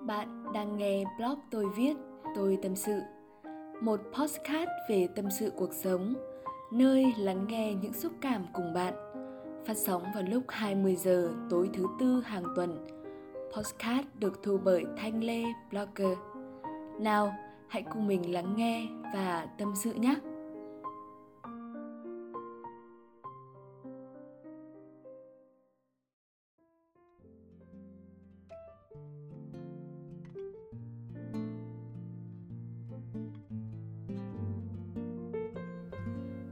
Bạn đang nghe blog tôi viết, tôi tâm sự. Một podcast về tâm sự cuộc sống, nơi lắng nghe những xúc cảm cùng bạn. Phát sóng vào lúc 20 giờ tối thứ tư hàng tuần. Podcast được thu bởi Thanh Lê Blogger. Nào, hãy cùng mình lắng nghe và tâm sự nhé.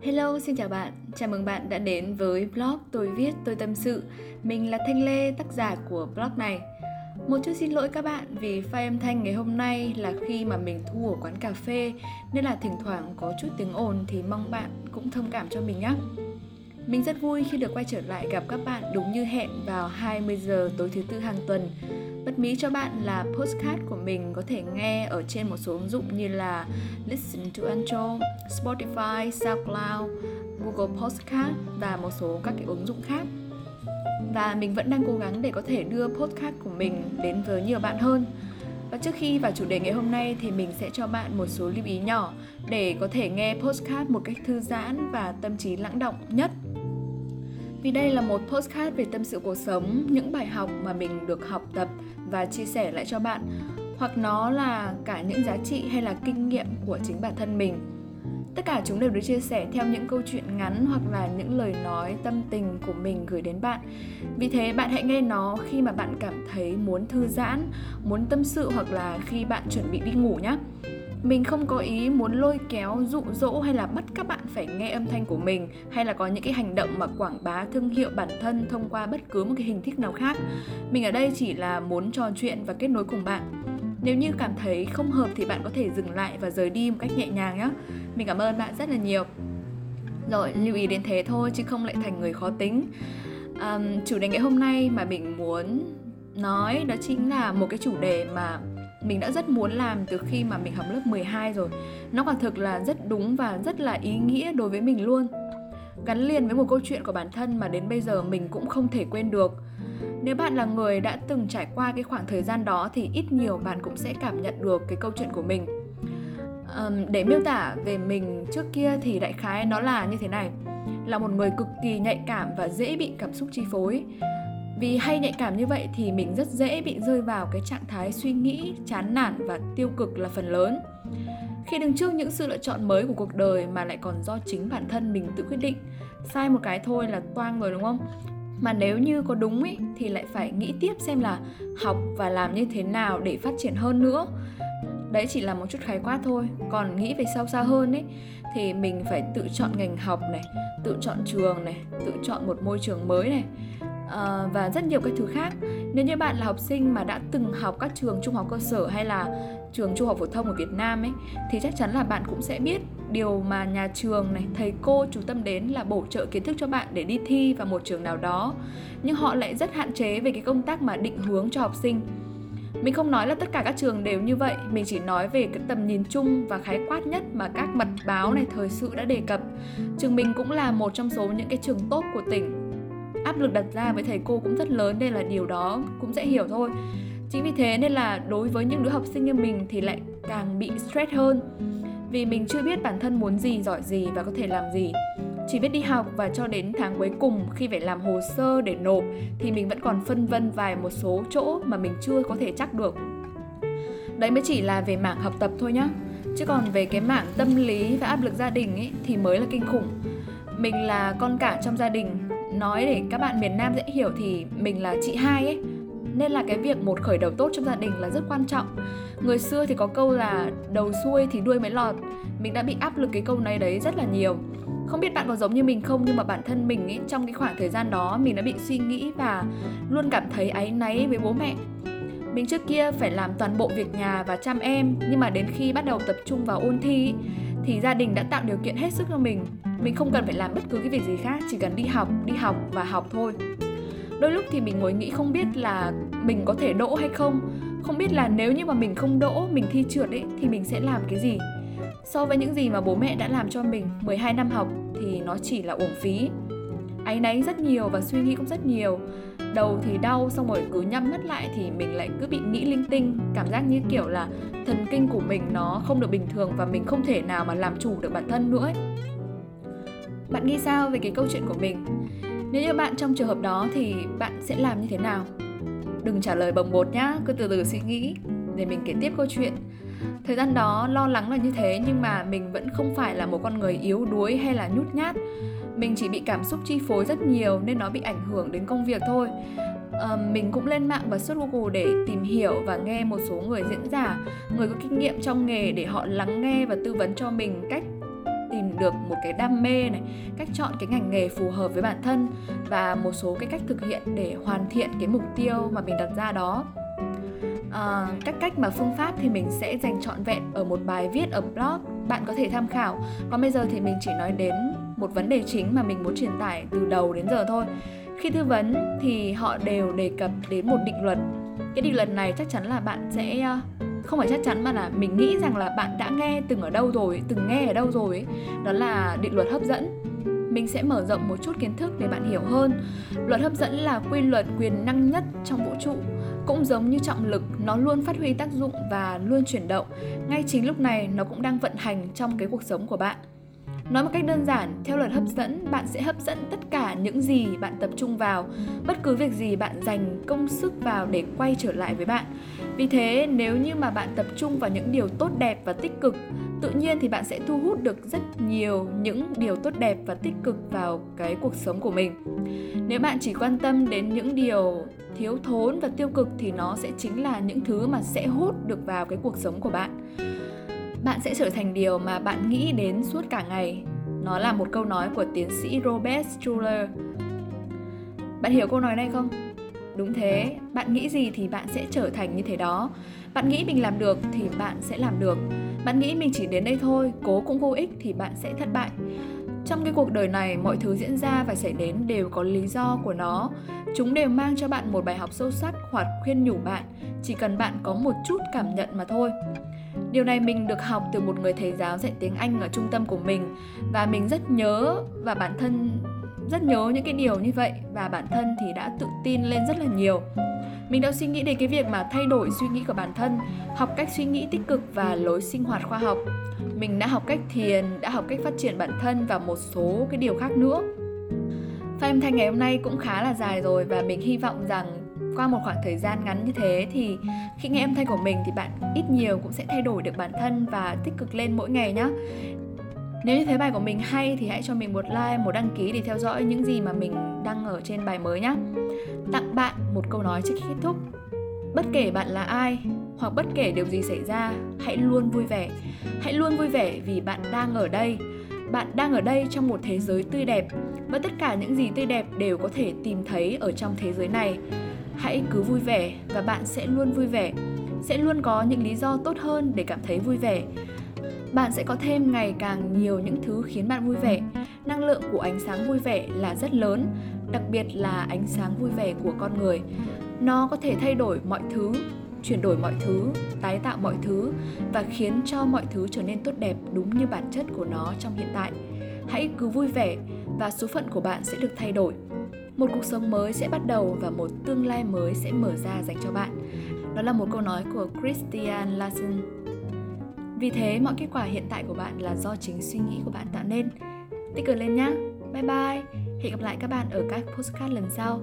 Hello, xin chào bạn. Chào mừng bạn đã đến với blog Tôi viết tôi tâm sự. Mình là Thanh Lê, tác giả của blog này. Một chút xin lỗi các bạn vì file âm thanh ngày hôm nay là khi mà mình thu ở quán cà phê nên là thỉnh thoảng có chút tiếng ồn thì mong bạn cũng thông cảm cho mình nhé. Mình rất vui khi được quay trở lại gặp các bạn đúng như hẹn vào 20 giờ tối thứ tư hàng tuần Bật mí cho bạn là postcard của mình có thể nghe ở trên một số ứng dụng như là Listen to Ancho, Spotify, SoundCloud, Google Podcast và một số các cái ứng dụng khác. Và mình vẫn đang cố gắng để có thể đưa podcast của mình đến với nhiều bạn hơn. Và trước khi vào chủ đề ngày hôm nay thì mình sẽ cho bạn một số lưu ý nhỏ để có thể nghe postcard một cách thư giãn và tâm trí lãng động nhất vì đây là một postcard về tâm sự cuộc sống, những bài học mà mình được học tập và chia sẻ lại cho bạn hoặc nó là cả những giá trị hay là kinh nghiệm của chính bản thân mình. Tất cả chúng đều được chia sẻ theo những câu chuyện ngắn hoặc là những lời nói tâm tình của mình gửi đến bạn. Vì thế bạn hãy nghe nó khi mà bạn cảm thấy muốn thư giãn, muốn tâm sự hoặc là khi bạn chuẩn bị đi ngủ nhé mình không có ý muốn lôi kéo dụ dỗ hay là bắt các bạn phải nghe âm thanh của mình hay là có những cái hành động mà quảng bá thương hiệu bản thân thông qua bất cứ một cái hình thức nào khác. Mình ở đây chỉ là muốn trò chuyện và kết nối cùng bạn. Nếu như cảm thấy không hợp thì bạn có thể dừng lại và rời đi một cách nhẹ nhàng nhé mình cảm ơn bạn rất là nhiều. Rồi lưu ý đến thế thôi chứ không lại thành người khó tính. Um, chủ đề ngày hôm nay mà mình muốn nói đó chính là một cái chủ đề mà mình đã rất muốn làm từ khi mà mình học lớp 12 rồi. Nó quả thực là rất đúng và rất là ý nghĩa đối với mình luôn. Gắn liền với một câu chuyện của bản thân mà đến bây giờ mình cũng không thể quên được. Nếu bạn là người đã từng trải qua cái khoảng thời gian đó thì ít nhiều bạn cũng sẽ cảm nhận được cái câu chuyện của mình. Um, để miêu tả về mình trước kia thì đại khái nó là như thế này. Là một người cực kỳ nhạy cảm và dễ bị cảm xúc chi phối vì hay nhạy cảm như vậy thì mình rất dễ bị rơi vào cái trạng thái suy nghĩ chán nản và tiêu cực là phần lớn. Khi đứng trước những sự lựa chọn mới của cuộc đời mà lại còn do chính bản thân mình tự quyết định sai một cái thôi là toang rồi đúng không? Mà nếu như có đúng ý, thì lại phải nghĩ tiếp xem là học và làm như thế nào để phát triển hơn nữa. Đấy chỉ là một chút khái quát thôi. Còn nghĩ về sâu xa hơn ấy thì mình phải tự chọn ngành học này tự chọn trường này tự chọn một môi trường mới này uh, và rất nhiều cái thứ khác. Nếu như bạn là học sinh mà đã từng học các trường trung học cơ sở hay là trường trung học phổ thông ở Việt Nam ấy thì chắc chắn là bạn cũng sẽ biết điều mà nhà trường này thầy cô chú tâm đến là bổ trợ kiến thức cho bạn để đi thi vào một trường nào đó. Nhưng họ lại rất hạn chế về cái công tác mà định hướng cho học sinh. Mình không nói là tất cả các trường đều như vậy mình chỉ nói về cái tầm nhìn chung và khái quát nhất mà các mật báo này thời sự đã đề cập. Trường mình cũng là một trong số những cái trường tốt của tỉnh áp lực đặt ra với thầy cô cũng rất lớn nên là điều đó cũng sẽ hiểu thôi. Chính vì thế nên là đối với những đứa học sinh như mình thì lại càng bị stress hơn. Vì mình chưa biết bản thân muốn gì, giỏi gì và có thể làm gì. Chỉ biết đi học và cho đến tháng cuối cùng khi phải làm hồ sơ để nộp thì mình vẫn còn phân vân vài một số chỗ mà mình chưa có thể chắc được. Đấy mới chỉ là về mảng học tập thôi nhá. Chứ còn về cái mảng tâm lý và áp lực gia đình ấy thì mới là kinh khủng. Mình là con cả trong gia đình nói để các bạn miền Nam dễ hiểu thì mình là chị hai ấy. Nên là cái việc một khởi đầu tốt trong gia đình là rất quan trọng. Người xưa thì có câu là đầu xuôi thì đuôi mới lọt. Mình đã bị áp lực cái câu này đấy rất là nhiều. Không biết bạn có giống như mình không, nhưng mà bản thân mình ấy, trong cái khoảng thời gian đó, mình đã bị suy nghĩ và luôn cảm thấy áy náy với bố mẹ. Mình trước kia phải làm toàn bộ việc nhà và chăm em, nhưng mà đến khi bắt đầu tập trung vào ôn thi thì gia đình đã tạo điều kiện hết sức cho mình mình không cần phải làm bất cứ cái việc gì khác, chỉ cần đi học đi học và học thôi. Đôi lúc thì mình ngồi nghĩ không biết là mình có thể đỗ hay không. Không biết là nếu như mà mình không đỗ, mình thi trượt ấy, thì mình sẽ làm cái gì? So với những gì mà bố mẹ đã làm cho mình 12 năm học thì nó chỉ là uổng phí. Áy náy rất nhiều và suy nghĩ cũng rất nhiều. Đầu thì đau, xong rồi cứ nhắm mắt lại thì mình lại cứ bị nghĩ linh tinh. Cảm giác như kiểu là thần kinh của mình nó không được bình thường và mình không thể nào mà làm chủ được bản thân nữa ấy bạn nghĩ sao về cái câu chuyện của mình? Nếu như bạn trong trường hợp đó thì bạn sẽ làm như thế nào? Đừng trả lời bồng bột nhá cứ từ từ suy nghĩ để mình kể tiếp câu chuyện. Thời gian đó lo lắng là như thế nhưng mà mình vẫn không phải là một con người yếu đuối hay là nhút nhát. Mình chỉ bị cảm xúc chi phối rất nhiều nên nó bị ảnh hưởng đến công việc thôi. À, mình cũng lên mạng và search Google để tìm hiểu và nghe một số người diễn giả người có kinh nghiệm trong nghề để họ lắng nghe và tư vấn cho mình cách được một cái đam mê này cách chọn cái ngành nghề phù hợp với bản thân và một số cái cách thực hiện để hoàn thiện cái mục tiêu mà mình đặt ra đó. À, các cách mà phương pháp thì mình sẽ dành trọn vẹn ở một bài viết ở blog bạn có thể tham khảo. Còn bây giờ thì mình chỉ nói đến một vấn đề chính mà mình muốn truyền tải từ đầu đến giờ thôi. Khi tư vấn thì họ đều đề cập đến một định luật. Cái định luật này chắc chắn là bạn sẽ không phải chắc chắn mà là mình nghĩ rằng là bạn đã nghe từng ở đâu rồi, từng nghe ở đâu rồi đó là định luật hấp dẫn. Mình sẽ mở rộng một chút kiến thức để bạn hiểu hơn. Luật hấp dẫn là quy luật quyền năng nhất trong vũ trụ. Cũng giống như trọng lực, nó luôn phát huy tác dụng và luôn chuyển động. Ngay chính lúc này, nó cũng đang vận hành trong cái cuộc sống của bạn. Nói một cách đơn giản, theo luật hấp dẫn, bạn sẽ hấp dẫn tất cả những gì bạn tập trung vào, bất cứ việc gì bạn dành công sức vào để quay trở lại với bạn. Vì thế, nếu như mà bạn tập trung vào những điều tốt đẹp và tích cực, tự nhiên thì bạn sẽ thu hút được rất nhiều những điều tốt đẹp và tích cực vào cái cuộc sống của mình. Nếu bạn chỉ quan tâm đến những điều thiếu thốn và tiêu cực thì nó sẽ chính là những thứ mà sẽ hút được vào cái cuộc sống của bạn bạn sẽ trở thành điều mà bạn nghĩ đến suốt cả ngày. Nó là một câu nói của tiến sĩ Robert Schuller. Bạn hiểu câu nói này không? Đúng thế, bạn nghĩ gì thì bạn sẽ trở thành như thế đó. Bạn nghĩ mình làm được thì bạn sẽ làm được. Bạn nghĩ mình chỉ đến đây thôi, cố cũng vô ích thì bạn sẽ thất bại. Trong cái cuộc đời này, mọi thứ diễn ra và xảy đến đều có lý do của nó. Chúng đều mang cho bạn một bài học sâu sắc hoặc khuyên nhủ bạn, chỉ cần bạn có một chút cảm nhận mà thôi. Điều này mình được học từ một người thầy giáo dạy tiếng Anh ở trung tâm của mình và mình rất nhớ và bản thân rất nhớ những cái điều như vậy và bản thân thì đã tự tin lên rất là nhiều. Mình đã suy nghĩ đến cái việc mà thay đổi suy nghĩ của bản thân, học cách suy nghĩ tích cực và lối sinh hoạt khoa học. Mình đã học cách thiền, đã học cách phát triển bản thân và một số cái điều khác nữa. File âm thanh ngày hôm nay cũng khá là dài rồi và mình hy vọng rằng qua một khoảng thời gian ngắn như thế thì khi nghe âm thanh của mình thì bạn ít nhiều cũng sẽ thay đổi được bản thân và tích cực lên mỗi ngày nhé nếu như thấy bài của mình hay thì hãy cho mình một like, một đăng ký để theo dõi những gì mà mình đăng ở trên bài mới nhé. Tặng bạn một câu nói trước khi kết thúc. Bất kể bạn là ai hoặc bất kể điều gì xảy ra, hãy luôn vui vẻ. Hãy luôn vui vẻ vì bạn đang ở đây. Bạn đang ở đây trong một thế giới tươi đẹp và tất cả những gì tươi đẹp đều có thể tìm thấy ở trong thế giới này hãy cứ vui vẻ và bạn sẽ luôn vui vẻ, sẽ luôn có những lý do tốt hơn để cảm thấy vui vẻ. Bạn sẽ có thêm ngày càng nhiều những thứ khiến bạn vui vẻ. Năng lượng của ánh sáng vui vẻ là rất lớn, đặc biệt là ánh sáng vui vẻ của con người. Nó có thể thay đổi mọi thứ, chuyển đổi mọi thứ, tái tạo mọi thứ và khiến cho mọi thứ trở nên tốt đẹp đúng như bản chất của nó trong hiện tại. Hãy cứ vui vẻ và số phận của bạn sẽ được thay đổi một cuộc sống mới sẽ bắt đầu và một tương lai mới sẽ mở ra dành cho bạn. Đó là một câu nói của Christian Larsen. Vì thế, mọi kết quả hiện tại của bạn là do chính suy nghĩ của bạn tạo nên. Tích cực lên nhé bye bye. Hẹn gặp lại các bạn ở các postcard lần sau.